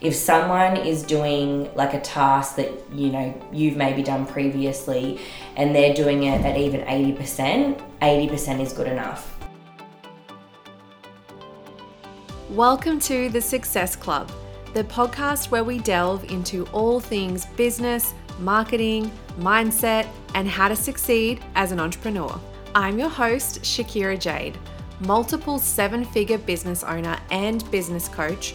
if someone is doing like a task that you know you've maybe done previously and they're doing it at even 80% 80% is good enough. Welcome to the success club the podcast where we delve into all things business marketing mindset and how to succeed as an entrepreneur. I'm your host shakira jade multiple seven figure business owner and business coach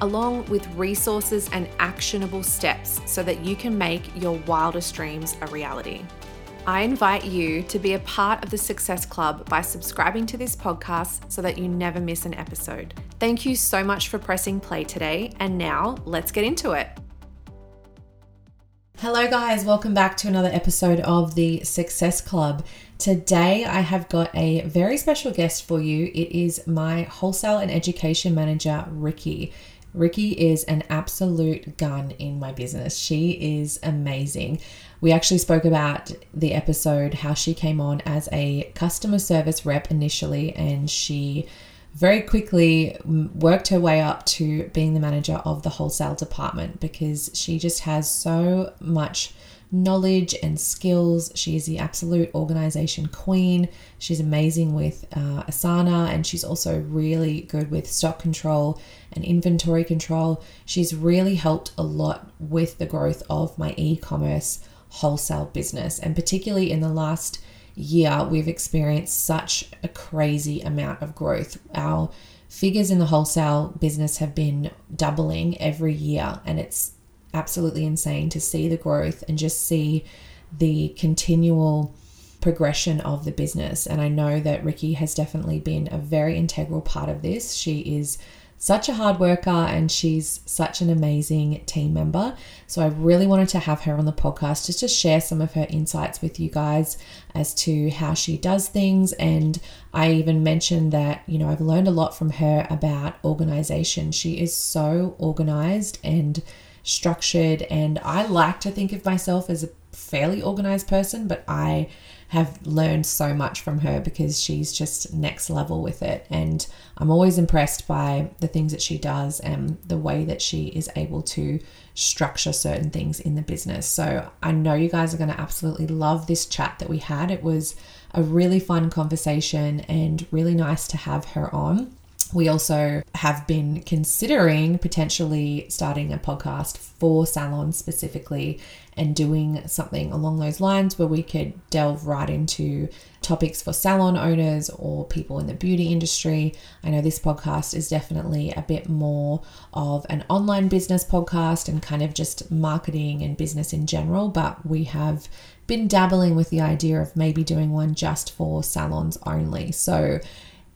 along with resources and actionable steps so that you can make your wildest dreams a reality. I invite you to be a part of the Success Club by subscribing to this podcast so that you never miss an episode. Thank you so much for pressing play today, and now let's get into it. Hello, guys, welcome back to another episode of the Success Club. Today, I have got a very special guest for you. It is my wholesale and education manager, Rikke. Rikke is an absolute gun in my business. She is amazing. We actually spoke about the episode how she came on as a customer service rep initially, and she very quickly worked her way up to being the manager of the wholesale department because she just has so much knowledge and skills. She is the absolute organization queen. She's amazing with uh, Asana and she's also really good with stock control and inventory control. She's really helped a lot with the growth of my e commerce wholesale business. And particularly in the last year, we've experienced such a crazy amount of growth. Our figures in the wholesale business have been doubling every year, and it's absolutely insane to see the growth and just see the continual progression of the business. And I know that Rikke has definitely been a very integral part of this. She is such a hard worker and she's such an amazing team member. So I really wanted to have her on the podcast just to share some of her insights with you guys as to how she does things. And I even mentioned that, you know, I've learned a lot from her about organization. She is so organized and structured. And I like to think of myself as a fairly organized person, but I have learned so much from her because she's just next level with it. And I'm always impressed by the things that she does and the way that she is able to structure certain things in the business. So I know you guys are going to absolutely love this chat that we had. It was a really fun conversation and really nice to have her on. We also have been considering potentially starting a podcast for salons specifically and doing something along those lines where we could delve right into topics for salon owners or people in the beauty industry. I know this podcast is definitely a bit more of an online business podcast and kind of just marketing and business in general, but we have been dabbling with the idea of maybe doing one just for salons only. So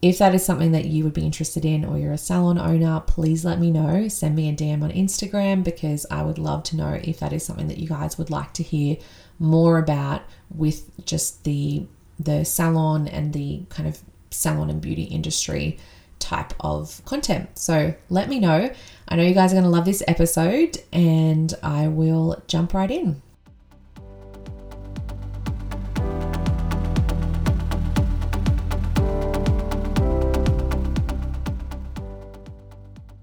if that is something that you would be interested in or you're a salon owner, please let me know. Send me a DM on Instagram because I would love to know if that is something that you guys would like to hear more about with just the the salon and the kind of salon and beauty industry type of content. So let me know. I know you guys are going to love this episode and I will jump right in.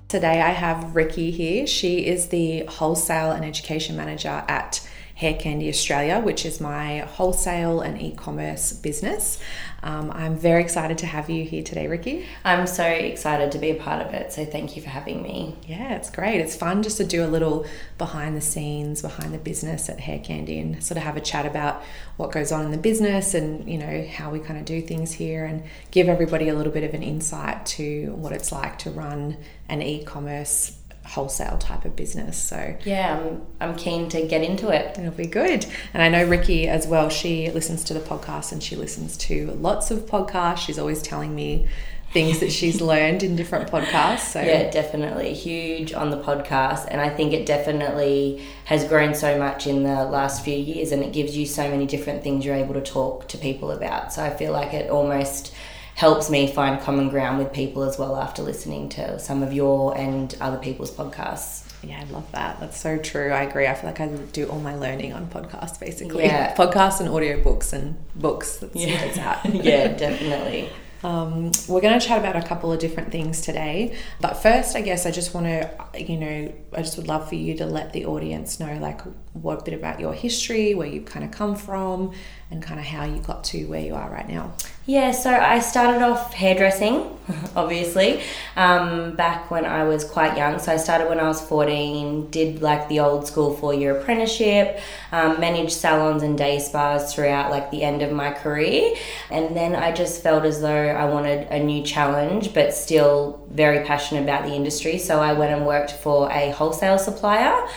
Today I have Rikke here. She is the wholesale and education manager at Hair Candy Australia, which is my wholesale and e commerce business. Um, I'm very excited to have you here today, Rikke. I'm so excited to be a part of it. So thank you for having me. Yeah, it's great. It's fun just to do a little behind the scenes, behind the business at Hair Candy and sort of have a chat about what goes on in the business and, you know, how we kind of do things here and give everybody a little bit of an insight to what it's like to run an e commerce wholesale type of business. So yeah, I'm I'm keen to get into it. It'll be good. And I know Rikke as well. She listens to the podcast and she listens to lots of podcasts. She's always telling me things that she's learned in different podcasts. So yeah, definitely huge on the podcast, and I think it definitely has grown so much in the last few years, and it gives you so many different things you're able to talk to people about. So I feel like it almost helps me find common ground with people as well after listening to some of your and other people's podcasts. Yeah, I love that. That's so true. I agree. I feel like I do all my learning on podcasts basically. Yeah. Podcasts and audiobooks and books. That's yeah. yeah, definitely. Um, we're going to chat about a couple of different things today. But first, I guess I just want to, you know, I just would love for you to let the audience know, like, what bit about your history, where you've kind of come from, and kind of how you got to where you are right now. Yeah, so I started off hairdressing, obviously, um, back when I was quite young. So I started when I was 14, did like the old school four year apprenticeship, um, managed salons and day spas throughout like the end of my career. And then I just felt as though I wanted a new challenge, but still very passionate about the industry. So I went and worked for a wholesale supplier.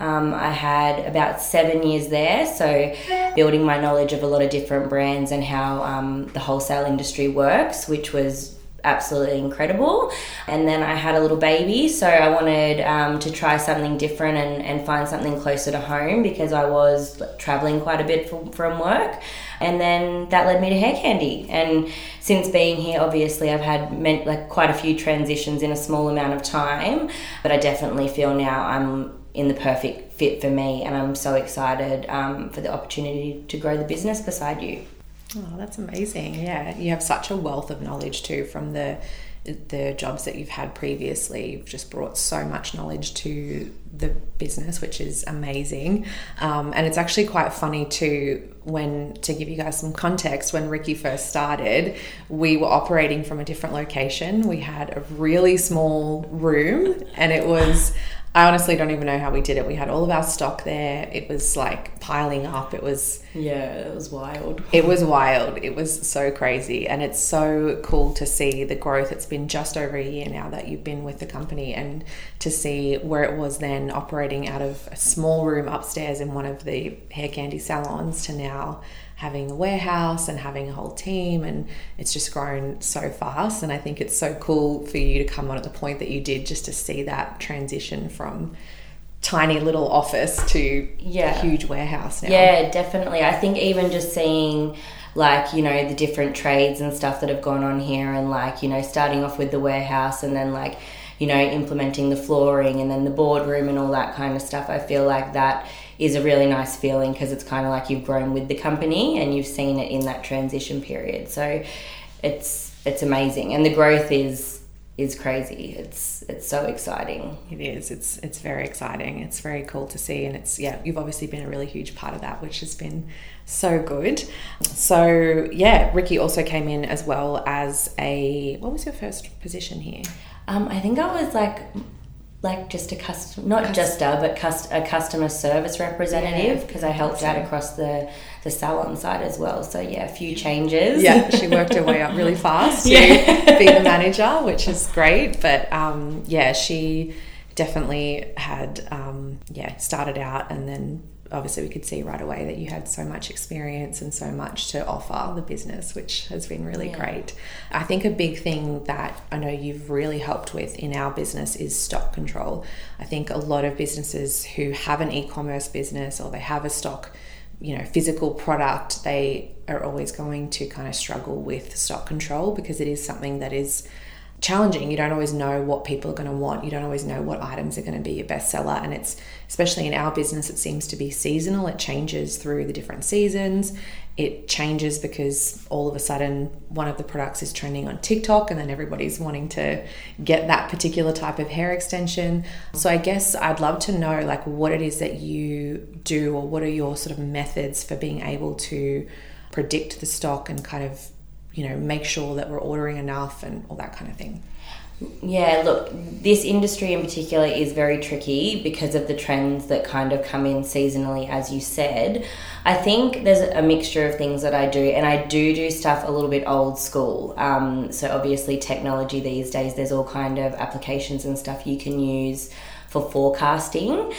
Um, I had about seven years there, so building my knowledge of a lot of different brands and how um, the wholesale industry works, which was absolutely incredible. And then I had a little baby, so I wanted um, to try something different and, and find something closer to home because I was traveling quite a bit from, from work. And then that led me to hair candy. And since being here, obviously, I've had meant, like quite a few transitions in a small amount of time, but I definitely feel now I'm in the perfect fit for me, and I'm so excited um, for the opportunity to grow the business beside you. Oh, that's amazing! Yeah, you have such a wealth of knowledge too from the the jobs that you've had previously. You've just brought so much knowledge to the business, which is amazing. Um, and it's actually quite funny too when to give you guys some context. When Rikke first started, we were operating from a different location. We had a really small room, and it was. I honestly don't even know how we did it. We had all of our stock there. It was like piling up. It was yeah, it was wild. It was wild. It was so crazy, and it's so cool to see the growth. It's been just over a year now that you've been with the company, and to see where it was then operating out of a small room upstairs in one of the hair candy salons to now having a warehouse and having a whole team and it's just grown so fast and I think it's so cool for you to come on at the point that you did just to see that transition from tiny little office to yeah. a huge warehouse now. Yeah, definitely. I think even just seeing like, you know, the different trades and stuff that have gone on here and like, you know, starting off with the warehouse and then like, you know, implementing the flooring and then the boardroom and all that kind of stuff. I feel like that is a really nice feeling because it's kind of like you've grown with the company and you've seen it in that transition period. So it's it's amazing and the growth is is crazy. It's it's so exciting. It is. It's it's very exciting. It's very cool to see and it's yeah, you've obviously been a really huge part of that which has been so good. So yeah, Rikke also came in as well as a what was your first position here? Um, I think I was like like just a custom, not just a, but cust- a customer service representative because yeah. I helped out across the the salon side as well. So yeah, a few changes. Yeah, she worked her way up really fast to yeah. be the manager, which is great. But um, yeah, she definitely had um, yeah started out and then obviously we could see right away that you had so much experience and so much to offer the business, which has been really yeah. great. I think a big thing that I know you've really helped with in our business is stock control. I think a lot of businesses who have an e commerce business or they have a stock you know physical product they are always going to kind of struggle with stock control because it is something that is challenging. You don't always know what people are going to want. You don't always know what items are going to be your bestseller. And it's, especially in our business, it seems to be seasonal. It changes through the different seasons. It changes because all of a sudden one of the products is trending on TikTok and then everybody's wanting to get that particular type of hair extension. So I guess I'd love to know like what it is that you do or what are your sort of methods for being able to predict the stock and kind of you know, make sure that we're ordering enough and all that kind of thing. Yeah, look, this industry in particular is very tricky because of the trends that kind of come in seasonally, as you said. I think there's a mixture of things that I do, and I do do stuff a little bit old school. Um, so obviously, technology these days, there's all kind of applications and stuff you can use for forecasting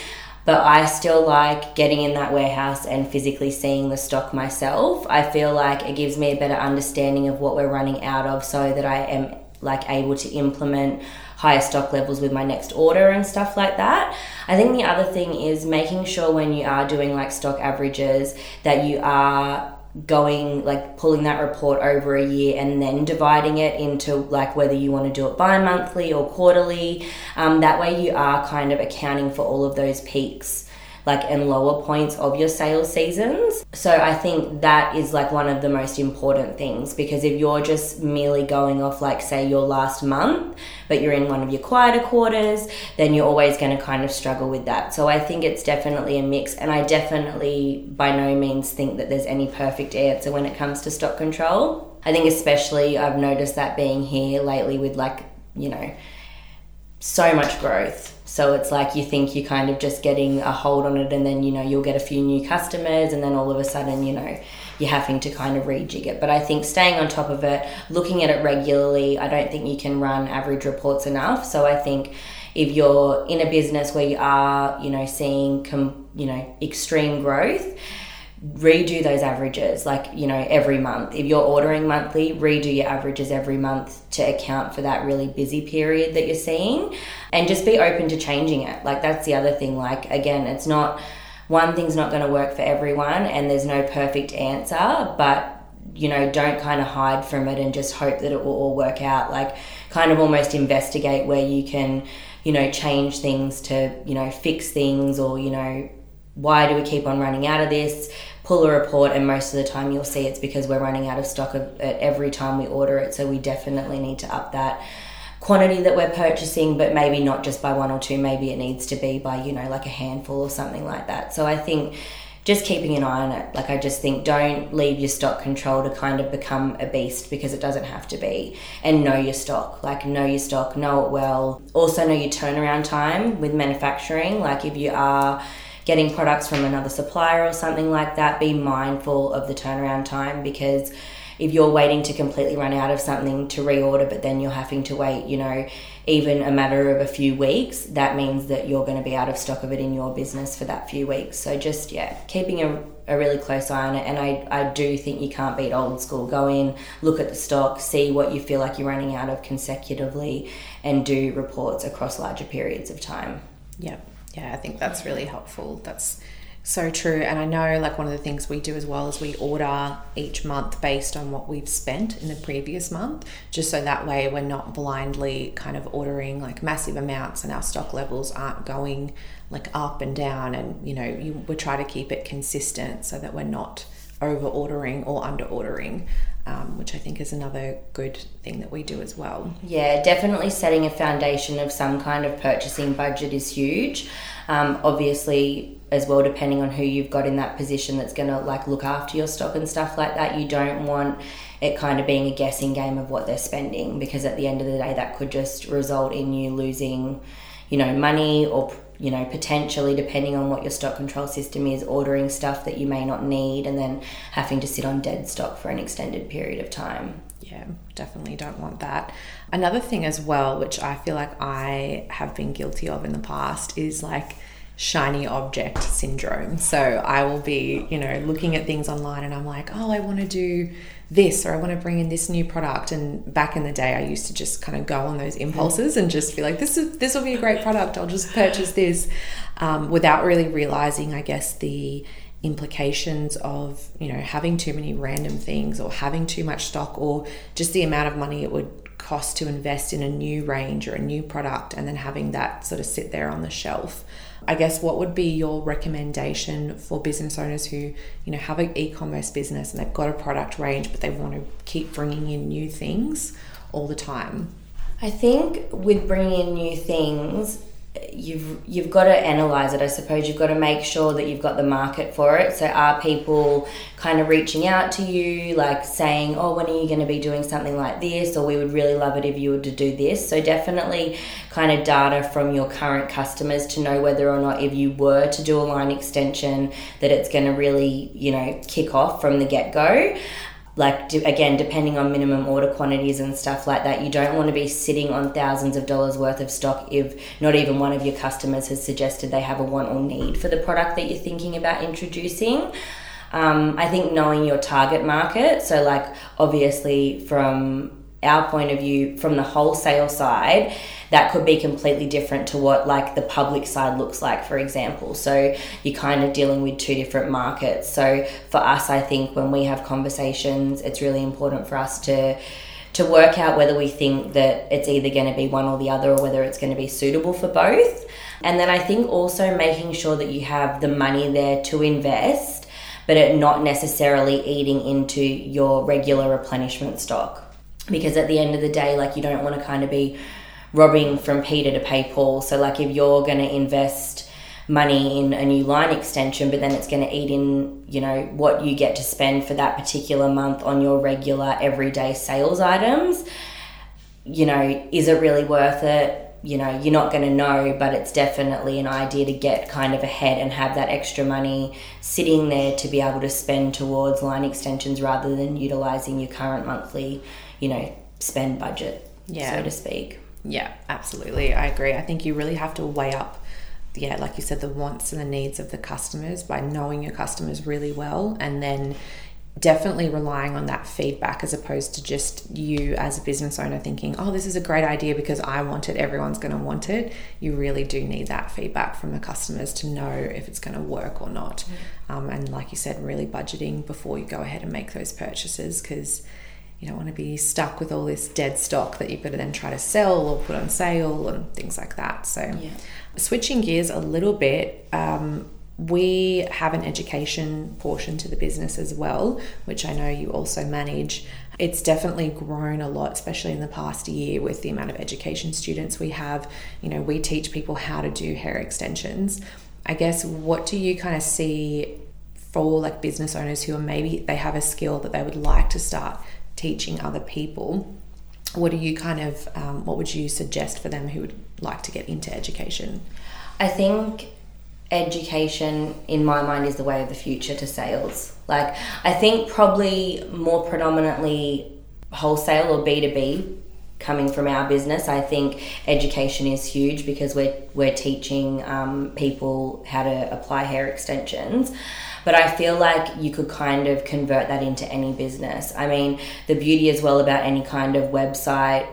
but I still like getting in that warehouse and physically seeing the stock myself. I feel like it gives me a better understanding of what we're running out of so that I am like able to implement higher stock levels with my next order and stuff like that. I think the other thing is making sure when you are doing like stock averages that you are going like pulling that report over a year and then dividing it into like whether you want to do it bi-monthly or quarterly. Um, that way you are kind of accounting for all of those peaks like and lower points of your sales seasons. So I think that is like one of the most important things because if you're just merely going off like say your last month, but you're in one of your quieter quarters, then you're always going to kind of struggle with that. So I think it's definitely a mix and I definitely by no means think that there's any perfect answer when it comes to stock control. I think especially I've noticed that being here lately with like, you know, so much growth so it's like you think you're kind of just getting a hold on it, and then you know you'll get a few new customers, and then all of a sudden you know you're having to kind of rejig it. But I think staying on top of it, looking at it regularly, I don't think you can run average reports enough. So I think if you're in a business where you are, you know, seeing com- you know extreme growth redo those averages like you know every month. If you're ordering monthly redo your averages every month to account for that really busy period that you're seeing and just be open to changing it. Like that's the other thing like again it's not one thing's not going to work for everyone and there's no perfect answer but you know don't kind of hide from it and just hope that it will all work out. Like kind of almost investigate where you can you know change things to you know fix things or you know why do we keep on running out of this? Pull a report and most of the time you'll see it's because we're running out of stock of it every time we order it. So we definitely need to up that quantity that we're purchasing but maybe not just by one or two maybe it needs to be by you know like a handful or something like that. So i think just keeping an eye on it. Like i just think don't leave your stock control to kind of become a beast because it doesn't have to be. And know your stock. Like know your stock know it well. Also know your turnaround time with manufacturing. Like if you are getting products from another supplier or something like that, be mindful of the turnaround time because if you're waiting to completely run out of something to reorder, but then you're having to wait, you know, even a matter of a few weeks, that means that you're going to be out of stock of it in your business for that few weeks. So just, yeah, keeping a, a really close eye on it. And I, I do think you can't beat old school. Go in, look at the stock, see what you feel like you're running out of consecutively, and do reports across larger periods of time. Yep. Yeah, I think that's really helpful. That's so true. And I know, like, one of the things we do as well is we order each month based on what we've spent in the previous month, just so that way we're not blindly kind of ordering like massive amounts and our stock levels aren't going like up and down. And, you know, you, we try to keep it consistent so that we're not over ordering or under ordering. Um, which I think is another good thing that we do as well. Yeah, definitely setting a foundation of some kind of purchasing budget is huge. Um, obviously, as well, depending on who you've got in that position that's going to like look after your stock and stuff like that, you don't want it kind of being a guessing game of what they're spending because at the end of the day, that could just result in you losing, you know, money or you know, potentially, depending on what your stock control system is, ordering stuff that you may not need and then having to sit on dead stock for an extended period of time. Yeah, definitely don't want that. Another thing as well, which I feel like I have been guilty of in the past, is like shiny object syndrome. So I will be, you know, looking at things online and I'm like, oh, I want to do this or I want to bring in this new product. And back in the day, I used to just kind of go on those impulses and just be like, this is this will be a great product. I'll just purchase this, um, without really realizing, I guess, the implications of you know having too many random things or having too much stock or just the amount of money it would cost to invest in a new range or a new product and then having that sort of sit there on the shelf I guess what would be your recommendation for business owners who, you know, have an e-commerce business and they've got a product range but they want to keep bringing in new things all the time? I think with bringing in new things, you've you've got to analyze it i suppose. You've got to make sure that you've got the market for it. So are people kind of reaching out to you like saying oh when are you going to be doing something like this? Or we would really love it if you were to do this. So definitely kind of data from your current customers to know whether or not if you were to do a line extension that it's going to really you know kick off from the get-go like again depending on minimum order quantities and stuff like that you don't want to be sitting on thousands of dollars worth of stock if not even one of your customers has suggested they have a want or need for the product that you're thinking about introducing. Um, i think knowing your target market so like obviously from our point of view from the wholesale side that could be completely different to what like the public side looks like for example. So you're kind of dealing with two different markets. So for us i think when we have conversations it's really important for us to to work out whether we think that it's either going to be one or the other or whether it's going to be suitable for both. And then i think also making sure that you have the money there to invest but it not necessarily eating into your regular replenishment stock because at the end of the day like you don't want to kind of be robbing from peter to pay paul. So like if you're going to invest money in a new line extension but then it's going to eat in you know what you get to spend for that particular month on your regular everyday sales items you know is it really worth it you know you're not going to know but it's definitely an idea to get kind of ahead and have that extra money sitting there to be able to spend towards line extensions rather than utilizing your current monthly you know, spend budget, yeah. so to speak. Yeah, absolutely. I agree. I think you really have to weigh up, yeah, like you said, the wants and the needs of the customers by knowing your customers really well and then definitely relying on that feedback as opposed to just you as a business owner thinking, oh, this is a great idea because I want it, everyone's going to want it. You really do need that feedback from the customers to know if it's going to work or not. Mm-hmm. Um, and like you said, really budgeting before you go ahead and make those purchases because you don't want to be stuck with all this dead stock that you've got to then try to sell or put on sale and things like that. So, yeah. switching gears a little bit, um, we have an education portion to the business as well, which I know you also manage. It's definitely grown a lot, especially in the past year with the amount of education students we have. You know, we teach people how to do hair extensions. I guess what do you kind of see for like business owners who are maybe they have a skill that they would like to start teaching other people what do you kind of um, what would you suggest for them who would like to get into education i think education in my mind is the way of the future to sales. Like i think probably more predominantly wholesale or b2b coming from our business. I think education is huge because we're we're teaching um, people how to apply hair extensions. But I feel like you could kind of convert that into any business. I mean, the beauty as well about any kind of website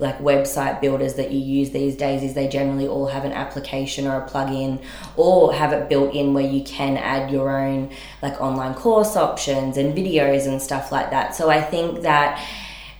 like website builders that you use these days is they generally all have an application or a plugin or have it built in where you can add your own like online course options and videos and stuff like that. So I think that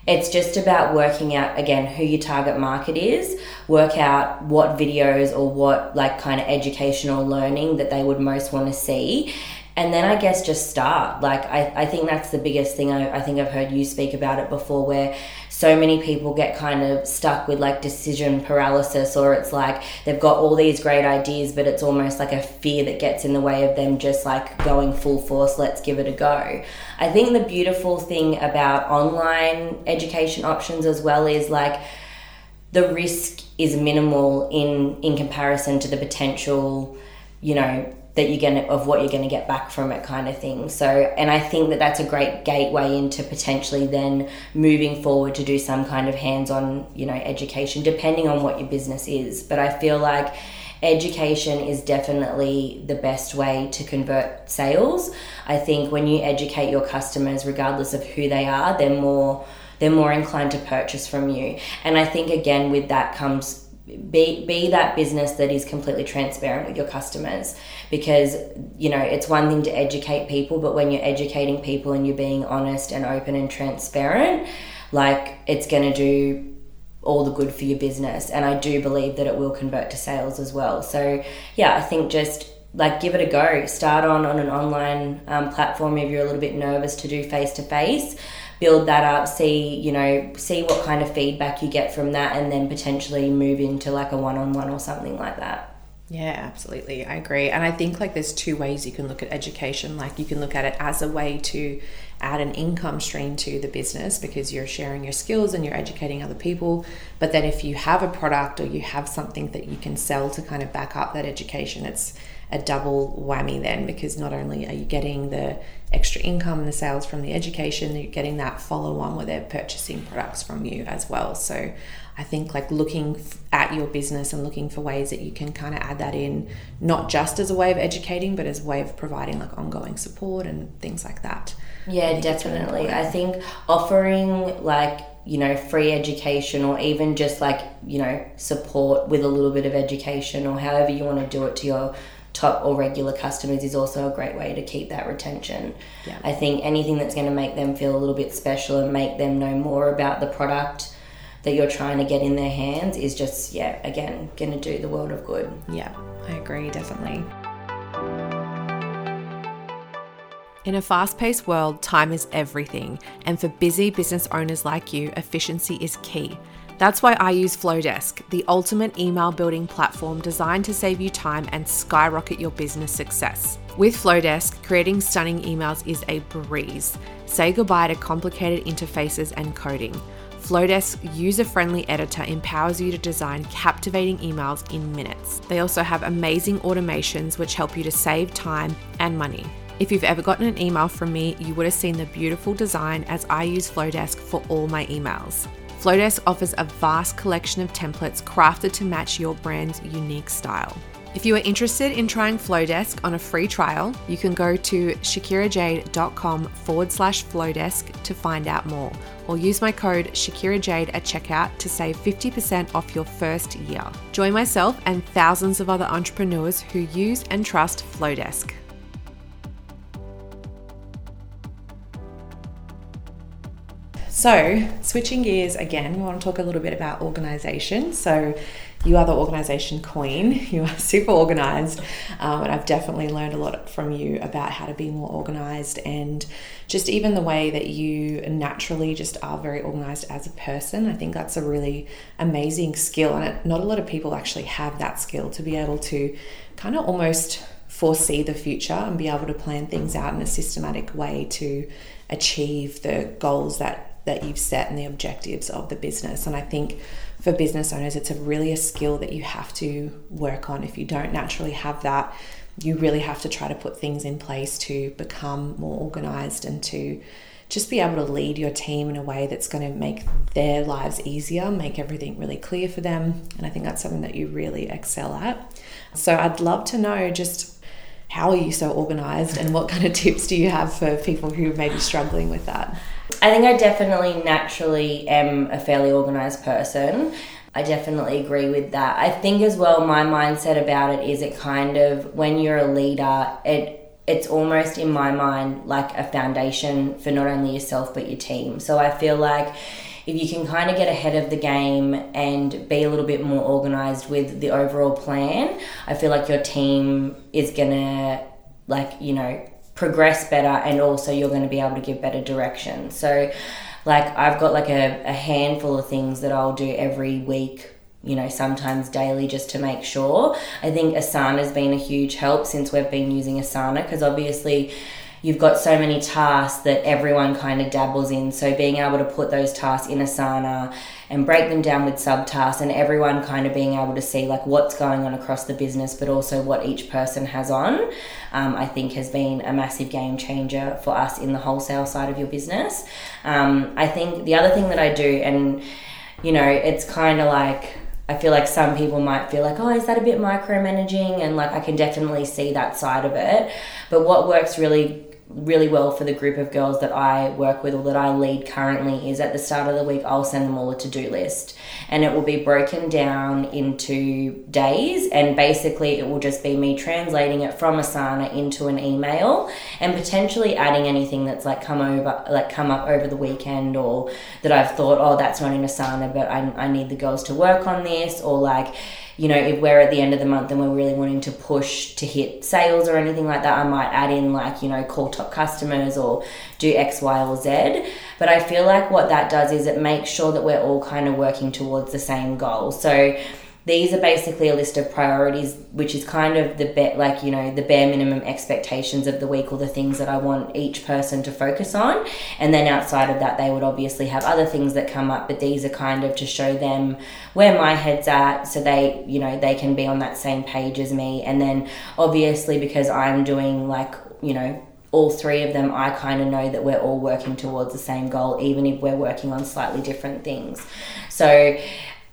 it's just about working out again who your target market is, work out what videos or what like kind of educational learning that they would most want to see and then I guess just start. Like I, I think that's the biggest thing. I, I think I've heard you speak about it before, where so many people get kind of stuck with like decision paralysis, or it's like they've got all these great ideas, but it's almost like a fear that gets in the way of them just like going full force. Let's give it a go. I think the beautiful thing about online education options as well is like the risk is minimal in in comparison to the potential, you know that you're gonna of what you're gonna get back from it kind of thing. So and i think that that's a great gateway into potentially then moving forward to do some kind of hands-on you know education depending on what your business is. But i feel like education is definitely the best way to convert sales. I think when you educate your customers regardless of who they are they're more they're more inclined to purchase from you. And i think again with that comes be be that business that is completely transparent with your customers. Because you know it's one thing to educate people but when you're educating people and you're being honest and open and transparent like it's going to do all the good for your business. And I do believe that it will convert to sales as well. So yeah I think just like give it a go. Start on on an online um, platform if you're a little bit nervous to do face to face build that up, see, you know, see what kind of feedback you get from that, and then potentially move into like a one on one or something like that. Yeah, absolutely. I agree. And I think like there's two ways you can look at education. Like you can look at it as a way to add an income stream to the business because you're sharing your skills and you're educating other people. But then if you have a product or you have something that you can sell to kind of back up that education, it's a double whammy then because not only are you getting the extra income and the sales from the education, you're getting that follow on where they're purchasing products from you as well. So I think like looking at your business and looking for ways that you can kind of add that in, not just as a way of educating, but as a way of providing like ongoing support and things like that. Yeah, I definitely. I think offering like you know, free education or even just like, you know, support with a little bit of education or however you want to do it to your top or regular customers is also a great way to keep that retention. Yeah. I think anything that's going to make them feel a little bit special and make them know more about the product that you're trying to get in their hands is just, yeah, again, going to do the world of good. Yeah, I agree, definitely. In a fast paced world, time is everything, and for busy business owners like you, efficiency is key. That's why I use Flodesk, the ultimate email building platform designed to save you time and skyrocket your business success. With Flodesk, creating stunning emails is a breeze. Say goodbye to complicated interfaces and coding. Flodesk's user friendly editor empowers you to design captivating emails in minutes. They also have amazing automations which help you to save time and money. If you've ever gotten an email from me, you would have seen the beautiful design as I use Flodesk for all my emails. Flodesk offers a vast collection of templates crafted to match your brand's unique style. If you are interested in trying Flodesk on a free trial, you can go to shakirajade.com forward slash Flodesk to find out more, or use my code ShakiraJade at checkout to save 50% off your first year. Join myself and thousands of other entrepreneurs who use and trust Flodesk. So, switching gears again, we want to talk a little bit about organization. So, you are the organization queen, you are super organized, um, and I've definitely learned a lot from you about how to be more organized and just even the way that you naturally just are very organized as a person. I think that's a really amazing skill, and not a lot of people actually have that skill to be able to kind of almost foresee the future and be able to plan things out in a systematic way to achieve the goals that that you've set and the objectives of the business. And I think for business owners, it's a really a skill that you have to work on. If you don't naturally have that, you really have to try to put things in place to become more organized and to just be able to lead your team in a way that's going to make their lives easier, make everything really clear for them. And I think that's something that you really excel at. So I'd love to know just how are you so organized and what kind of tips do you have for people who may be struggling with that? I think I definitely naturally am a fairly organized person. I definitely agree with that. I think as well my mindset about it is it kind of when you're a leader, it it's almost in my mind like a foundation for not only yourself but your team. So I feel like if you can kind of get ahead of the game and be a little bit more organized with the overall plan, I feel like your team is gonna like, you know, progress better and also you're going to be able to give better direction. So, like, I've got like a, a handful of things that I'll do every week you know, sometimes daily just to make sure. I think Asana's been a huge help since we've been using Asana because obviously you've got so many tasks that everyone kind of dabbles in. So being able to put those tasks in Asana and break them down with subtasks and everyone kind of being able to see like what's going on across the business, but also what each person has on, um, I think has been a massive game changer for us in the wholesale side of your business. Um, I think the other thing that I do, and you know, it's kind of like I feel like some people might feel like, oh, is that a bit micromanaging? And like I can definitely see that side of it. But what works really really well for the group of girls that I work with or that I lead currently is at the start of the week I'll send them all a to-do list. And it will be broken down into days and basically it will just be me translating it from Asana into an email and potentially adding anything that's like come over like come up over the weekend or that I've thought oh that's not in Asana but I, I need the girls to work on this or like you know, if we're at the end of the month and we're really wanting to push to hit sales or anything like that, I might add in like, you know, call top customers or do X, Y, or Z. But I feel like what that does is it makes sure that we're all kind of working towards the same goal. So these are basically a list of priorities, which is kind of the bet, like you know, the bare minimum expectations of the week or the things that I want each person to focus on. And then outside of that, they would obviously have other things that come up, but these are kind of to show them where my head's at, so they, you know, they can be on that same page as me. And then obviously because I'm doing like you know all three of them, I kind of know that we're all working towards the same goal, even if we're working on slightly different things. So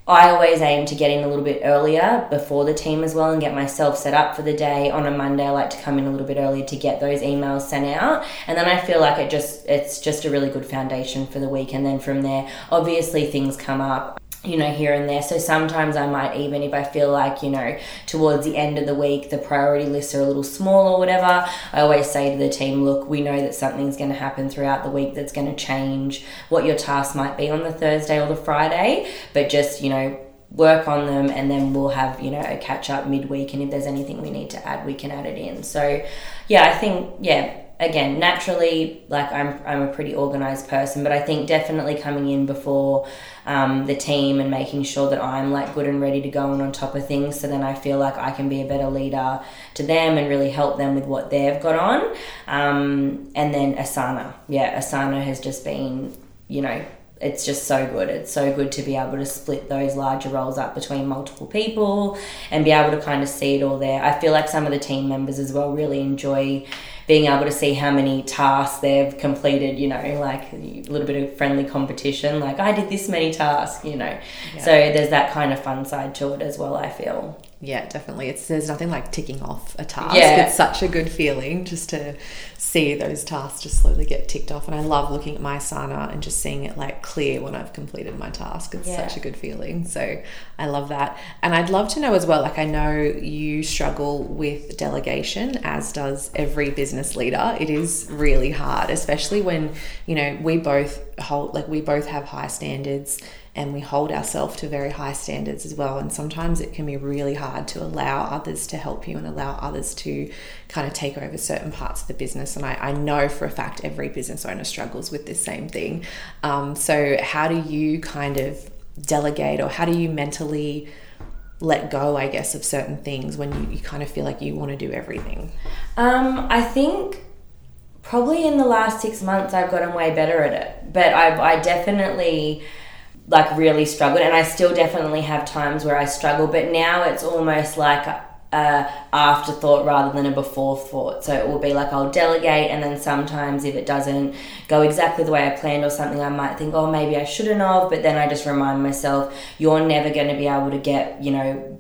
I always aim to get in a little bit earlier before the team as well and get myself set up for the day. On a Monday, I like to come in a little bit earlier to get those emails sent out, and then I feel like it just it's just a really good foundation for the week. And then from there, obviously things come up you know, here and there. So sometimes I might even, if I feel like, you know, towards the end of the week, the priority lists are a little small or whatever, I always say to the team, look, we know that something's going to happen throughout the week that's going to change what your task might be on the Thursday or the Friday, but just, you know, work on them and then we'll have you know a catch up midweek and if there's anything we need to add we can add it in so yeah i think yeah again naturally like i'm i'm a pretty organized person but i think definitely coming in before um, the team and making sure that I'm like good and ready to go and on top of things. So then I feel like I can be a better leader to them and really help them with what they've got on. Um, and then Asana, yeah, Asana has just been, you know, it's just so good. It's so good to be able to split those larger roles up between multiple people and be able to kind of see it all there. I feel like some of the team members as well really enjoy being able to see how many tasks they've completed, you know, like a little bit of friendly competition, like I did this many tasks, you know. Yeah. So there's that kind of fun side to it as well, I feel. Yeah, definitely. It's there's nothing like ticking off a task. Yeah. It's such a good feeling just to see those tasks just slowly get ticked off. And I love looking at my Asana and just seeing it like clear when I've completed my task. It's yeah. such a good feeling. So I love that. And I'd love to know as well, like I know you struggle with delegation, as does every business leader. It is really hard, especially when, you know, we both hold like we both have high standards and we hold ourselves to very high standards as well. And sometimes it can be really hard to allow others to help you and allow others to kind of take over certain parts of the business. And I, I know for a fact every business owner struggles with this same thing. Um, so, how do you kind of delegate or how do you mentally? let go, I guess, of certain things when you, you kind of feel like you want to do everything? Um, I think probably in the last six months I've gotten way better at it. But I, I definitely like really struggled. And I still definitely have times where I struggle but now it's almost like a, a afterthought rather than a before thought. So it will be like I'll delegate and then sometimes if it doesn't go exactly the way I planned or something I might think oh maybe I shouldn't have but then I just remind myself you're never going to be able to get you know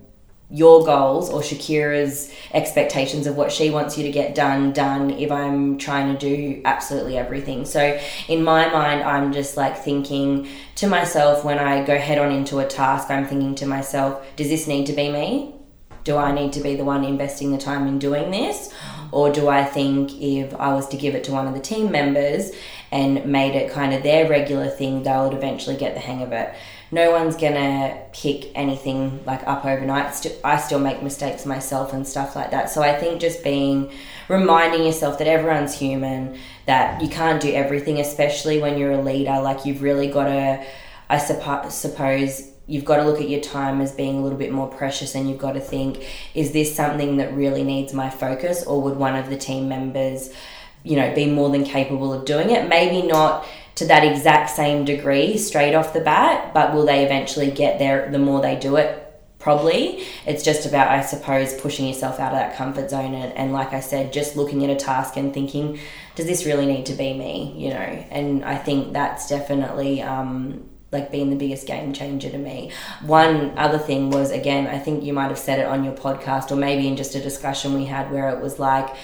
your goals or Shakira's expectations of what she wants you to get done done if I'm trying to do absolutely everything. So in my mind I'm just like thinking to myself when I go head on into a task I'm thinking to myself does this need to be me? Do I need to be the one investing the time in doing this? Or do I think if I was to give it to one of the team members and made it kind of their regular thing, they would eventually get the hang of it? No one's gonna pick anything like up overnight. I still make mistakes myself and stuff like that. So I think just being reminding yourself that everyone's human, that you can't do everything, especially when you're a leader. Like you've really got to, I suppo- suppose, you've got to look at your time as being a little bit more precious and you've got to think is this something that really needs my focus or would one of the team members you know be more than capable of doing it maybe not to that exact same degree straight off the bat, but will they eventually get there the more they do it? Probably. It's just about, I suppose, pushing yourself out of that comfort zone and, and like I said, just looking at a task and thinking, does this really need to be me? You know, and I think that's definitely um, like being the biggest game changer to me. One other thing was again, I think you might have said it on your podcast or maybe in just a discussion we had where it was like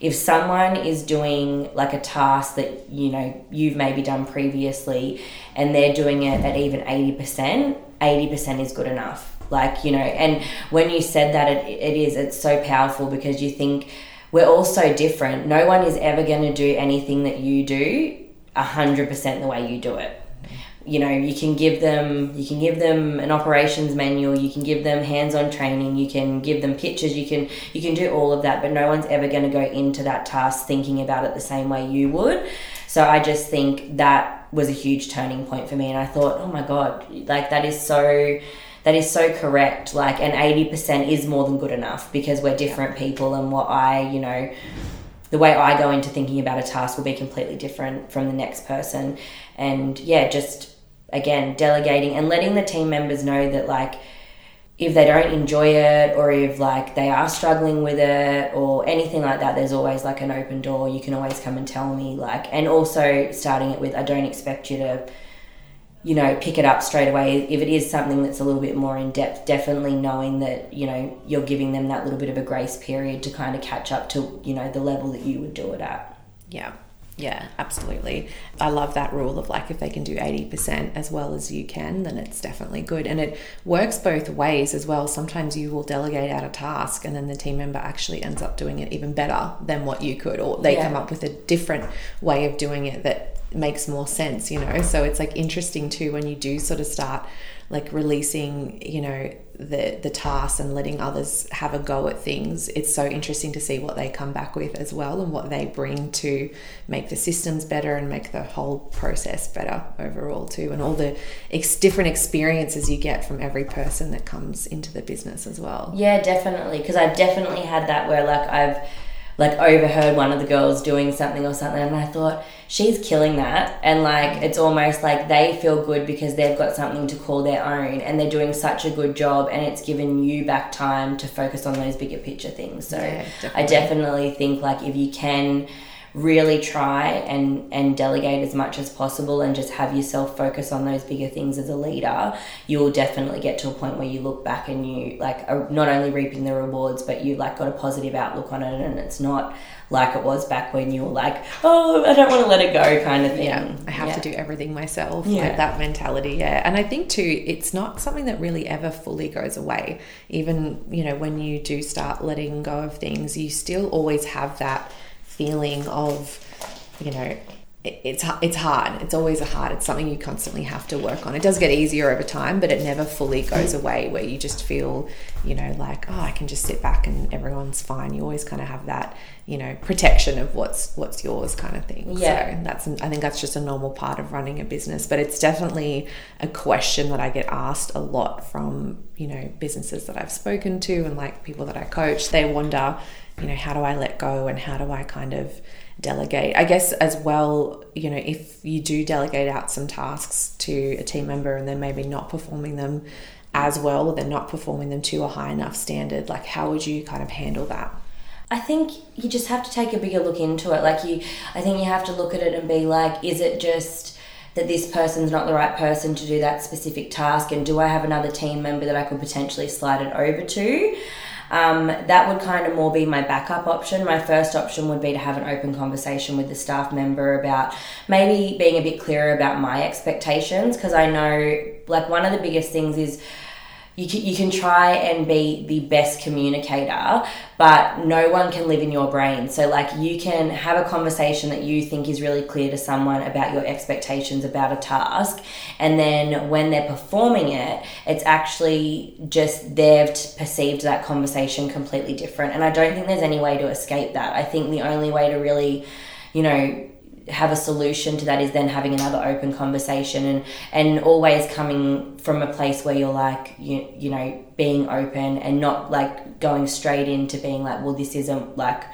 if someone is doing like a task that you know you've maybe done previously and they're doing it at even 80% 80% is good enough. Like you know and when you said that it, it is it's so powerful because you think we're all so different. No one is ever going to do anything that you do 100% the way you do it you know you can give them you can give them an operations manual you can give them hands-on training you can give them pictures you can you can do all of that but no one's ever going to go into that task thinking about it the same way you would. So i just think that was a huge turning point for me and i thought oh my god like that is so that is so correct. Like and 80% is more than good enough because we're different people and what i you know the way i go into thinking about a task will be completely different from the next person. And yeah just again delegating and letting the team members know that like if they don't enjoy it or if like they are struggling with it or anything like that there's always like an open door you can always come and tell me like and also starting it with i don't expect you to you know, pick it up straight away. If it is something that's a little bit more in depth, definitely knowing that, you know, you're giving them that little bit of a grace period to kind of catch up to, you know, the level that you would do it at. Yeah. Yeah, absolutely. I love that rule of like if they can do 80% as well as you can, then it's definitely good. And it works both ways as well. Sometimes you will delegate out a task and then the team member actually ends up doing it even better than what you could, or they yeah. come up with a different way of doing it that makes more sense, you know? So it's like interesting too when you do sort of start like releasing, you know, the the tasks and letting others have a go at things. It's so interesting to see what they come back with as well and what they bring to make the systems better and make the whole process better overall too, and all the ex- different experiences you get from every person that comes into the business as well. Yeah, definitely. Because I've definitely had that where like I've like overheard one of the girls doing something or something and I thought she's killing that and like it's almost like they feel good because they've got something to call their own and they're doing such a good job and it's given you back time to focus on those bigger picture things so yeah, definitely. I definitely think like if you can really try and and delegate as much as possible and just have yourself focus on those bigger things as a leader you will definitely get to a point where you look back and you like are not only reaping the rewards but you like got a positive outlook on it and it's not like it was back when you were like oh i don't want to let it go kind of thing yeah i have yeah. to do everything myself yeah. like that mentality yeah and i think too it's not something that really ever fully goes away even you know when you do start letting go of things you still always have that feeling of, you know, it's it's hard. It's always hard. It's something you constantly have to work on. It does get easier over time, but it never fully goes away. Where you just feel, you know, like oh, I can just sit back and everyone's fine. You always kind of have that, you know, protection of what's what's yours kind of thing. Yeah, so that's I think that's just a normal part of running a business. But it's definitely a question that I get asked a lot from you know businesses that I've spoken to and like people that I coach. They wonder you know, how do I let go and how do I kind of delegate? I guess as well, you know, if you do delegate out some tasks to a team member and they're maybe not performing them as well or they're not performing them to a high enough standard, like how would you kind of handle that? I think you just have to take a bigger look into it. Like you I think you have to look at it and be like, is it just that this person's not the right person to do that specific task and do I have another team member that I could potentially slide it over to? Um, that would kind of more be my backup option. My first option would be to have an open conversation with the staff member about maybe being a bit clearer about my expectations because I know, like, one of the biggest things is you can, you can try and be the best communicator, but no one can live in your brain. So, like, you can have a conversation that you think is really clear to someone about your expectations about a task, and then when they're performing it, it's actually just they've perceived that conversation completely different. And I don't think there's any way to escape that. I think the only way to really, you know, have a solution to that is then having another open conversation and and always coming from a place where you're like you, you know being open and not like going straight into being like well this isn't like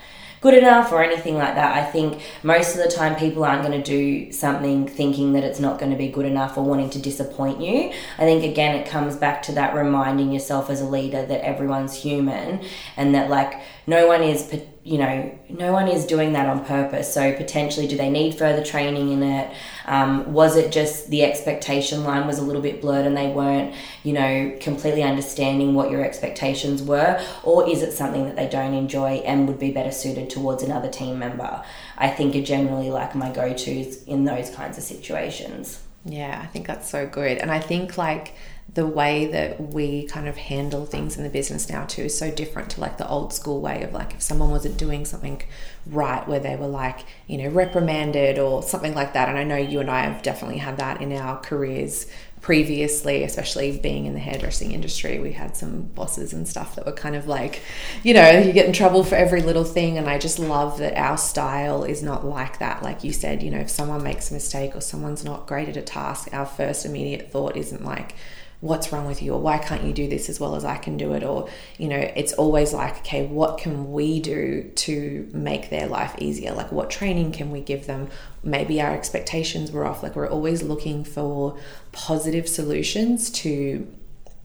good enough or anything like that. I think most of the time people aren't going to do something thinking that it's not going to be good enough or wanting to disappoint you. I think again it comes back to that reminding yourself as a leader that everyone's human and that like no one is you know, no one is doing that on purpose. So potentially, do they need further training in it? Um, was it just the expectation line was a little bit blurred and they weren't, you know, completely understanding what your expectations were? Or is it something that they don't enjoy and would be better suited towards another team member? I think are generally like my go tos in those kinds of situations. Yeah, I think that's so good. And I think like the way that we kind of handle things in the business now too is so different to like the old school way of like if someone wasn't doing something right where they were like you know reprimanded or something like that. And i know you and i have definitely had that in our careers previously especially being in the hairdressing industry. We had some bosses and stuff that were kind of like you know you get in trouble for every little thing. And i just love that our style is not like that. Like you said you know if someone makes a mistake or someone's not great at a task our first immediate thought isn't like what's wrong with you or why can't you do this as well as I can do it or you know it's always like okay what can we do to make their life easier? Like what training can we give them? Maybe our expectations were off. Like we're always looking for positive solutions to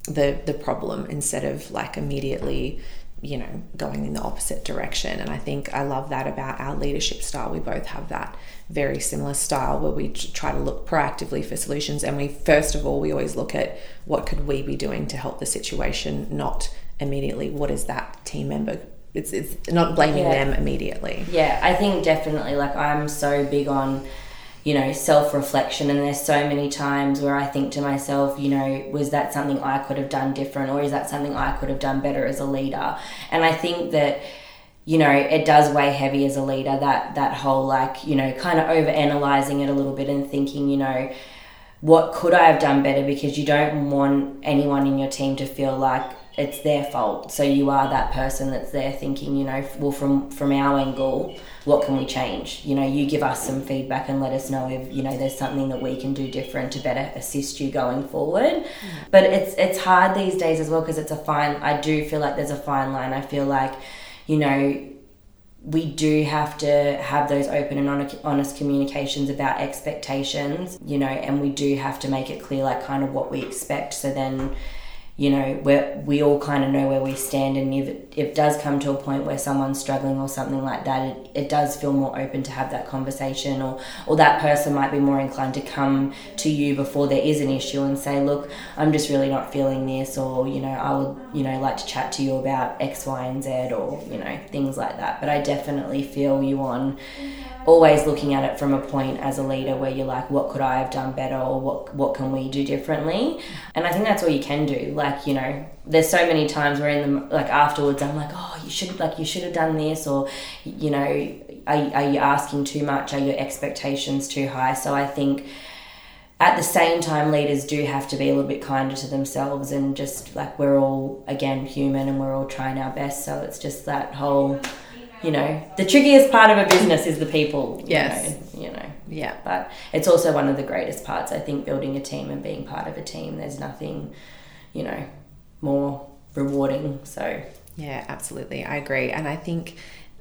the the problem instead of like immediately you know, going in the opposite direction. And I think I love that about our leadership style. We both have that very similar style where we try to look proactively for solutions. And we, first of all, we always look at what could we be doing to help the situation, not immediately what is that team member it's, it's not blaming yeah. them immediately yeah i think definitely like i'm so big on you know, self reflection. And there's so many times where I think to myself, you know, was that something I could have done different or is that something I could have done better as a leader? And I think that you know it does weigh heavy as a leader that that whole like you know kind of over analyzing it a little bit and thinking you know what could i have done better because you don't want anyone in your team to feel like it's their fault so you are that person that's there thinking you know well from from our angle what can we change? You know, you give us some feedback and let us know if, you know, there's something that we can do different to better assist you going forward. But it's it's hard these days as well because it's a fine I do feel like there's a fine line. I feel like, you know, we do have to have those open and honest communications about expectations, you know, and we do have to make it clear, like, kind of what we expect. So then, you know, where we all kind of know where we stand, and if it, if it does come to a point where someone's struggling or something like that, it, it does feel more open to have that conversation, or, or that person might be more inclined to come to you before there is an issue and say, Look, I'm just really not feeling this, or, you know, I would, you know, like to chat to you about X, Y, and Z, or, you know, things like that. But I definitely feel you on always looking at it from a point as a leader where you're like, what could I have done better or what what can we do differently? And I think that's all you can do. Like, you know, there's so many times where in the like afterwards I'm like, oh, you should like you should have done this or you know, are, are you asking too much? Are your expectations too high? So I think at the same time leaders do have to be a little bit kinder to themselves and just like we're all again human and we're all trying our best so it's just that whole you know, the trickiest part of a business is the people. Yes. You know, you know. Yeah. But it's also one of the greatest parts. I think building a team and being part of a team, there's nothing, you know, more rewarding. So. Yeah, absolutely. I agree. And I think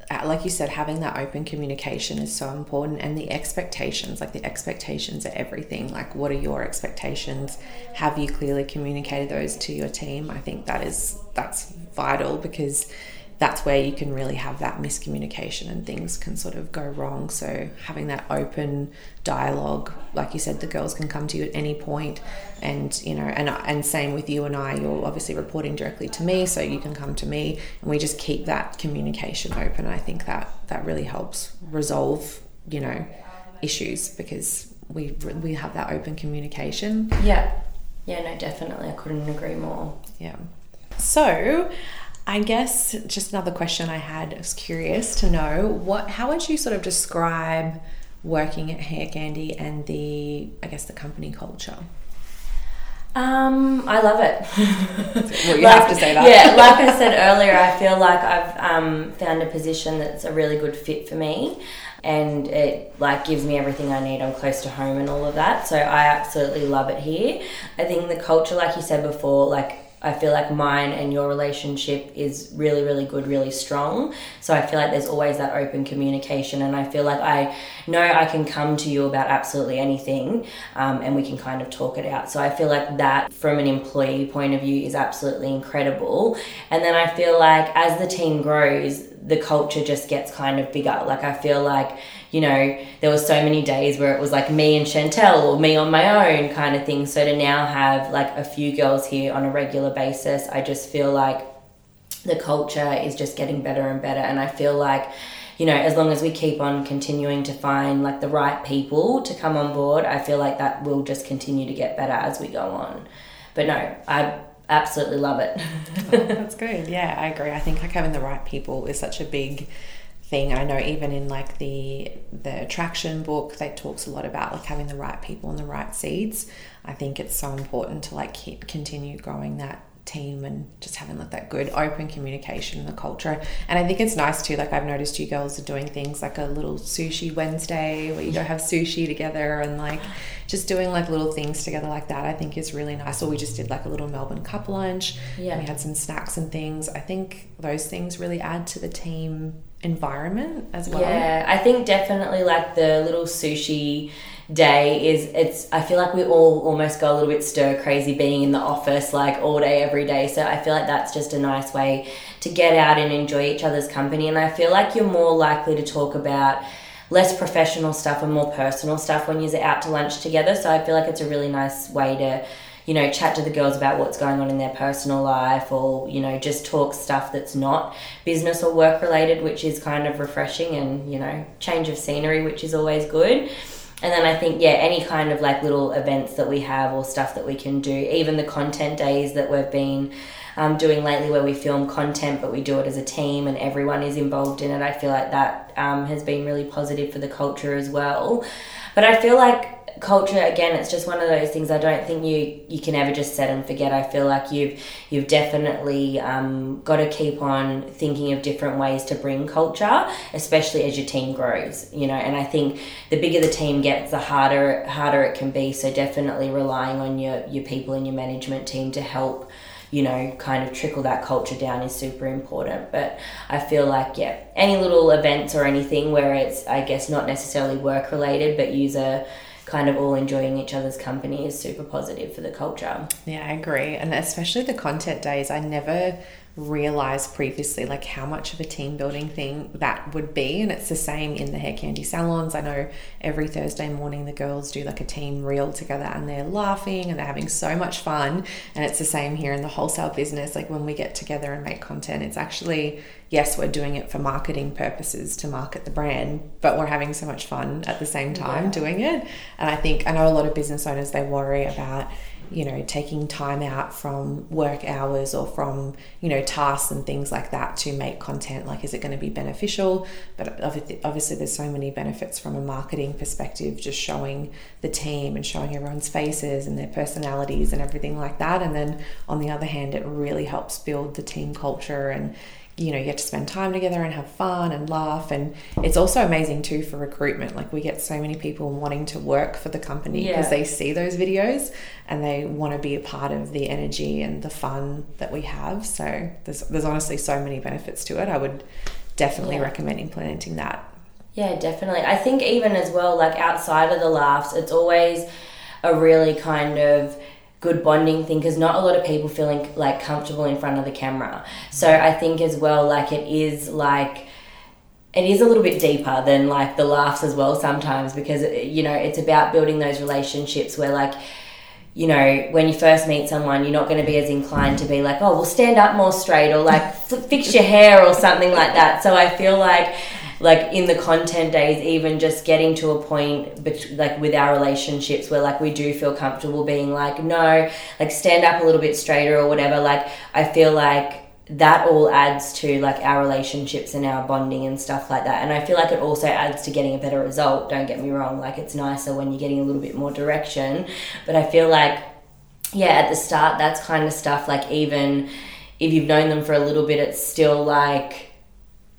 uh, like you said, having that open communication is so important, and the expectations like the expectations are everything. Like, what are your expectations? Have you clearly communicated those to your team? I think that is that's vital because that's where you can really have that miscommunication and things can sort of go wrong. So having that open dialogue, like you said, the girls can come to you at any point, and you know, and and same with you and I. You're obviously reporting directly to me, so you can come to me, and we just keep that communication open. I think that that really helps resolve, you know, issues because we we have that open communication. Yeah, yeah, no, definitely, I couldn't agree more. Yeah. So, I guess just another question I had. I was curious to know what. How would you sort of describe working at Hair Candy and the, I guess, the company culture? Um, I love it. well, you like, have to say that. Yeah, like I said earlier, I feel like I've um, found a position that's a really good fit for me, and it like gives me everything I need. I'm close to home and all of that, so I absolutely love it here. I think the culture, like you said before, like I feel like mine and your relationship is really, really good, really strong. So I feel like there's always that open communication, and I feel like I know I can come to you about absolutely anything, um, and we can kind of talk it out. So I feel like that, from an employee point of view, is absolutely incredible. And then I feel like as the team grows, the culture just gets kind of bigger. Like I feel like you know, there were so many days where it was like me and Chantel or me on my own kind of thing. So to now have like a few girls here on a regular basis, I just feel like the culture is just getting better and better. And I feel like, you know, as long as we keep on continuing to find like the right people to come on board, I feel like that will just continue to get better as we go on. But no, I absolutely love it. oh, that's good. Yeah, I agree. I think like having the right people is such a big thing. I know even in like the the attraction book, that talks a lot about like having the right people in the right seeds. I think it's so important to like keep, continue growing that team and just having like that good open communication in the culture. And I think it's nice too. Like I've noticed you girls are doing things like a little sushi Wednesday where you go have sushi together and like just doing like little things together like that. I think is really nice. Or we just did like a little Melbourne cup lunch. Yeah, we had some snacks and things. I think those things really add to the team environment as well. Yeah, I think definitely like the little sushi day is it's I feel like we all almost go a little bit stir crazy being in the office like all day every day. So I feel like that's just a nice way to get out and enjoy each other's company and I feel like you're more likely to talk about less professional stuff and more personal stuff when you're out to lunch together. So I feel like it's a really nice way to you know, chat to the girls about what's going on in their personal life or, you know, just talk stuff that's not business or work related, which is kind of refreshing and, you know, change of scenery, which is always good. And then I think, yeah, any kind of like little events that we have or stuff that we can do, even the content days that we've been um, doing lately where we film content but we do it as a team and everyone is involved in it, I feel like that um, has been really positive for the culture as well. But I feel like culture again it's just one of those things i don't think you you can ever just set and forget. I feel like you've you've definitely um, got to keep on thinking of different ways to bring culture especially as your team grows you know? And i think the bigger the team gets the harder harder it can be. So definitely relying on your your people and your management team to help you know, kind of trickle that culture down is super important. But I feel like, yeah, any little events or anything where it's, I guess, not necessarily work related, but use a kind of all enjoying each other's company is super positive for the culture. Yeah, I agree. And especially the content days, I never realized previously like how much of a team building thing that would be. And it's the same in the hair candy salons. I know every thursday morning the girls do like a team reel together and they're laughing and they're having so much fun. And it's the same here in the wholesale business. Like when we get together and make content it's actually yes we're doing it for marketing purposes to market the brand but we're having so much fun at the same time yeah. doing it. And i think i know a lot of business owners they worry about you know, taking time out from work hours or from, you know, tasks and things like that to make content. Like, is it going to be beneficial? But obviously, there's so many benefits from a marketing perspective, just showing the team and showing everyone's faces and their personalities and everything like that. And then on the other hand, it really helps build the team culture and, you know, you get to spend time together and have fun and laugh. And it's also amazing too for recruitment. Like we get so many people wanting to work for the company because yeah. they see those videos and they want to be a part of the energy and the fun that we have. So there's there's honestly so many benefits to it. I would definitely yeah. recommend implementing that. Yeah, definitely. I think even as well, like outside of the laughs, it's always a really kind of good bonding thing because not a lot of people feeling like comfortable in front of the camera. So I think as well, like it is like it is a little bit deeper than like the laughs as well sometimes because you know it's about building those relationships where like you know when you first meet someone you're not going to be as inclined to be like oh well stand up more straight or like fix your hair or something like that so i feel like like in the content days even just getting to a point bet- like with our relationships where like we do feel comfortable being like no like stand up a little bit straighter or whatever like i feel like that all adds to like our relationships and our bonding and stuff like that. And i feel like it also adds to getting a better result don't get me wrong like it's nicer when you're getting a little bit more direction. But i feel like yeah at the start that's kind of stuff like even if you've known them for a little bit it's still like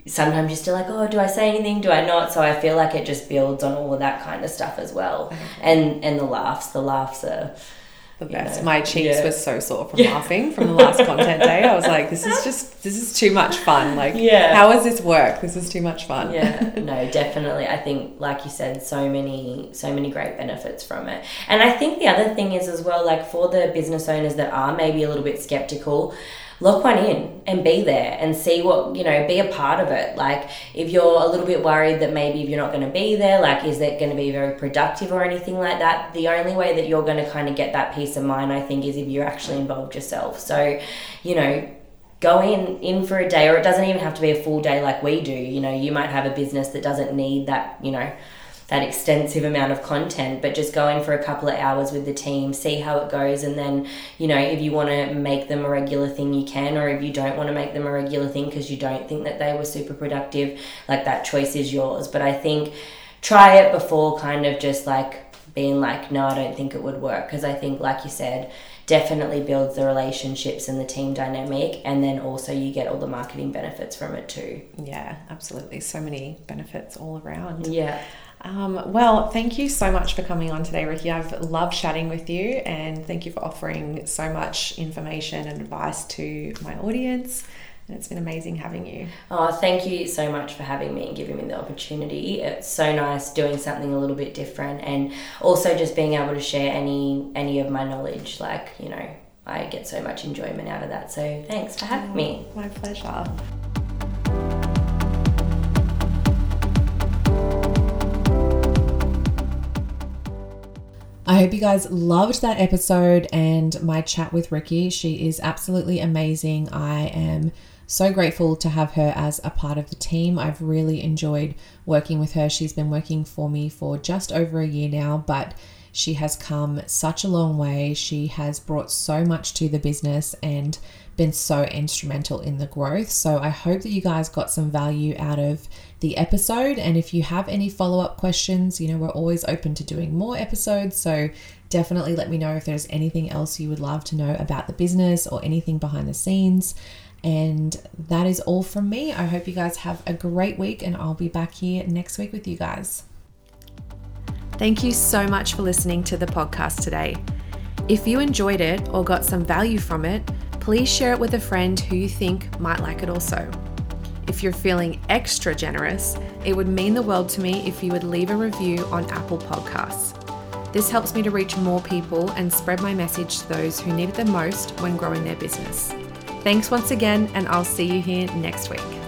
sometimes you're still like, oh, do I say anything? Do I not? So I feel like it just builds on all of that kind of stuff as well. And and the laughs, the laughs are the best. Know, My cheeks yeah. were so sore from yeah. laughing from the last content day. I was like, this is just this is too much fun. Like, yeah. how does this work? This is too much fun. Yeah, no, definitely. I think, like you said, so many so many great benefits from it. And I think the other thing is as well, like for the business owners that are maybe a little bit skeptical lock one in and be there and see what you know be a part of it. Like if you're a little bit worried that maybe if you're not going to be there like is that going to be very productive or anything like that? The only way that you're going to kind of get that peace of mind i think is if you're actually involved yourself. So you know go in in for a day or it doesn't even have to be a full day like we do. You know you might have a business that doesn't need that you know that extensive amount of content, but just go in for a couple of hours with the team, see how it goes, and then, you know, if you want to make them a regular thing, you can, or if you don't want to make them a regular thing because you don't think that they were super productive, like that choice is yours. But I think try it before kind of just like being like, no, I don't think it would work, because I think, like you said, definitely builds the relationships and the team dynamic and then also you get all the marketing benefits from it too. Yeah absolutely. So many benefits all around. Yeah um, well, thank you so much for coming on today, Rikke. I've loved chatting with you and thank you for offering so much information and advice to my audience. and it's been amazing having you. Oh, thank you so much for having me and giving me the opportunity. It's so nice doing something a little bit different and also just being able to share any any of my knowledge. Like, you know, I get so much enjoyment out of that. So thanks for having me. Oh, my pleasure. I hope you guys loved that episode and my chat with Rikke. She is absolutely amazing. I am so grateful to have her as a part of the team. I've really enjoyed working with her. She's been working for me for just over a year now, but she has come such a long way. She has brought so much to the business and been so instrumental in the growth. So I hope that you guys got some value out of the episode. And if you have any follow up questions, you know, we're always open to doing more episodes. So definitely let me know if there's anything else you would love to know about the business or anything behind the scenes. And that is all from me. I hope you guys have a great week, and I'll be back here next week with you guys. Thank you so much for listening to the podcast today. If you enjoyed it or got some value from it, please share it with a friend who you think might like it also. If you're feeling extra generous, it would mean the world to me if you would leave a review on Apple Podcasts. This helps me to reach more people and spread my message to those who need it the most when growing their business. Thanks once again, and I'll see you here next week.